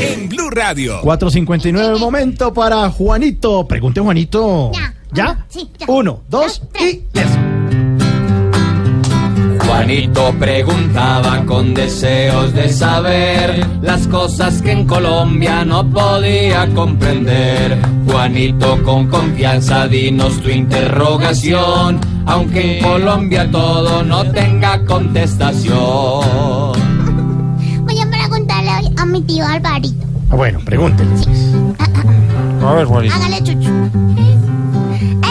En Blue Radio. 4.59 momento para Juanito. Pregunte Juanito. Ya. ¿Ya? Sí, ya. Uno, dos y les. Juanito preguntaba con deseos de saber las cosas que en Colombia no podía comprender. Juanito, con confianza, dinos tu interrogación, aunque en Colombia todo no tenga contestación. Voy a preguntarle hoy a mi tío Alvarito. Ah, Bueno, pregúntele. A ver, Juanito. Hágale chuchu.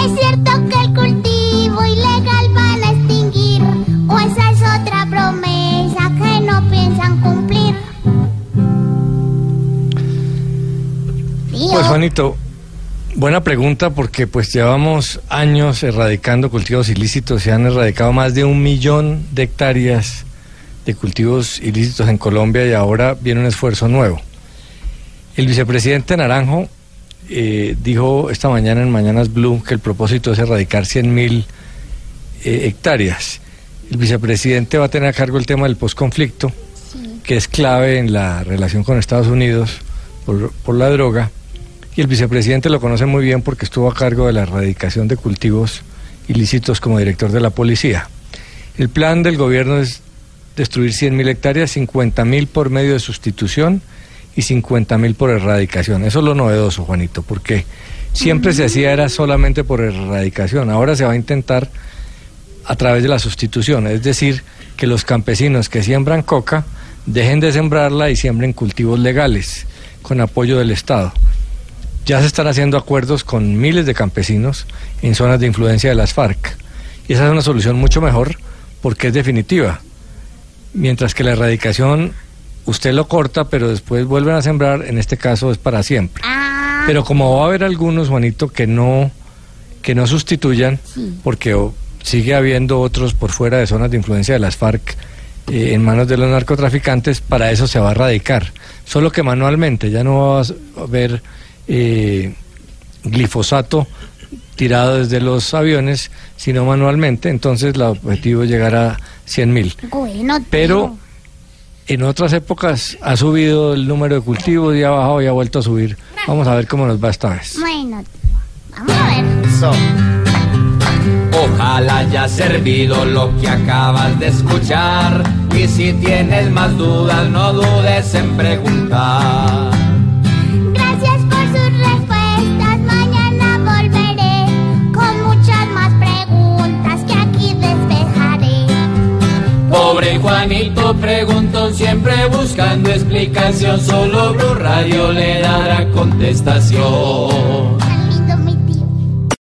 ¿Es cierto que el cultivo ilegal van a extinguir? ¿O esa es otra promesa que no piensan cumplir? Tío, Pues Juanito, buena pregunta porque pues llevamos años erradicando cultivos ilícitos, se han erradicado más de un millón de hectáreas de cultivos ilícitos en Colombia y ahora viene un esfuerzo nuevo. El vicepresidente Naranjo eh, dijo esta mañana en Mañanas Blue que el propósito es erradicar 100 mil eh, hectáreas. El vicepresidente va a tener a cargo el tema del posconflicto, que es clave en la relación con Estados Unidos por, por la droga. Y el vicepresidente lo conoce muy bien porque estuvo a cargo de la erradicación de cultivos ilícitos como director de la policía. El plan del gobierno es destruir 100.000 hectáreas, 50.000 por medio de sustitución y 50.000 por erradicación. Eso es lo novedoso, Juanito, porque siempre se hacía era solamente por erradicación. Ahora se va a intentar a través de la sustitución, es decir, que los campesinos que siembran coca dejen de sembrarla y siembren cultivos legales con apoyo del Estado. Ya se están haciendo acuerdos con miles de campesinos en zonas de influencia de las FARC. Y esa es una solución mucho mejor porque es definitiva. Mientras que la erradicación usted lo corta, pero después vuelven a sembrar, en este caso es para siempre. ah, Pero como va a haber algunos, Juanito, que no, que no sustituyan, porque sigue habiendo otros por fuera de zonas de influencia de las FARC eh, en manos de los narcotraficantes, para eso se va a erradicar. Solo que manualmente, ya no va a haber eh, glifosato tirado desde los aviones, sino manualmente. Entonces, el objetivo es llegar a 100 mil. Pero en otras épocas ha subido el número de cultivos y ha bajado y ha vuelto a subir. Vamos a ver cómo nos va esta vez. Bueno. Vamos a ver. Ojalá haya servido lo que acabas de escuchar. Y si tienes más dudas, no dudes en preguntar. Juanito preguntó siempre buscando explicación. Solo Blue Radio le dará contestación.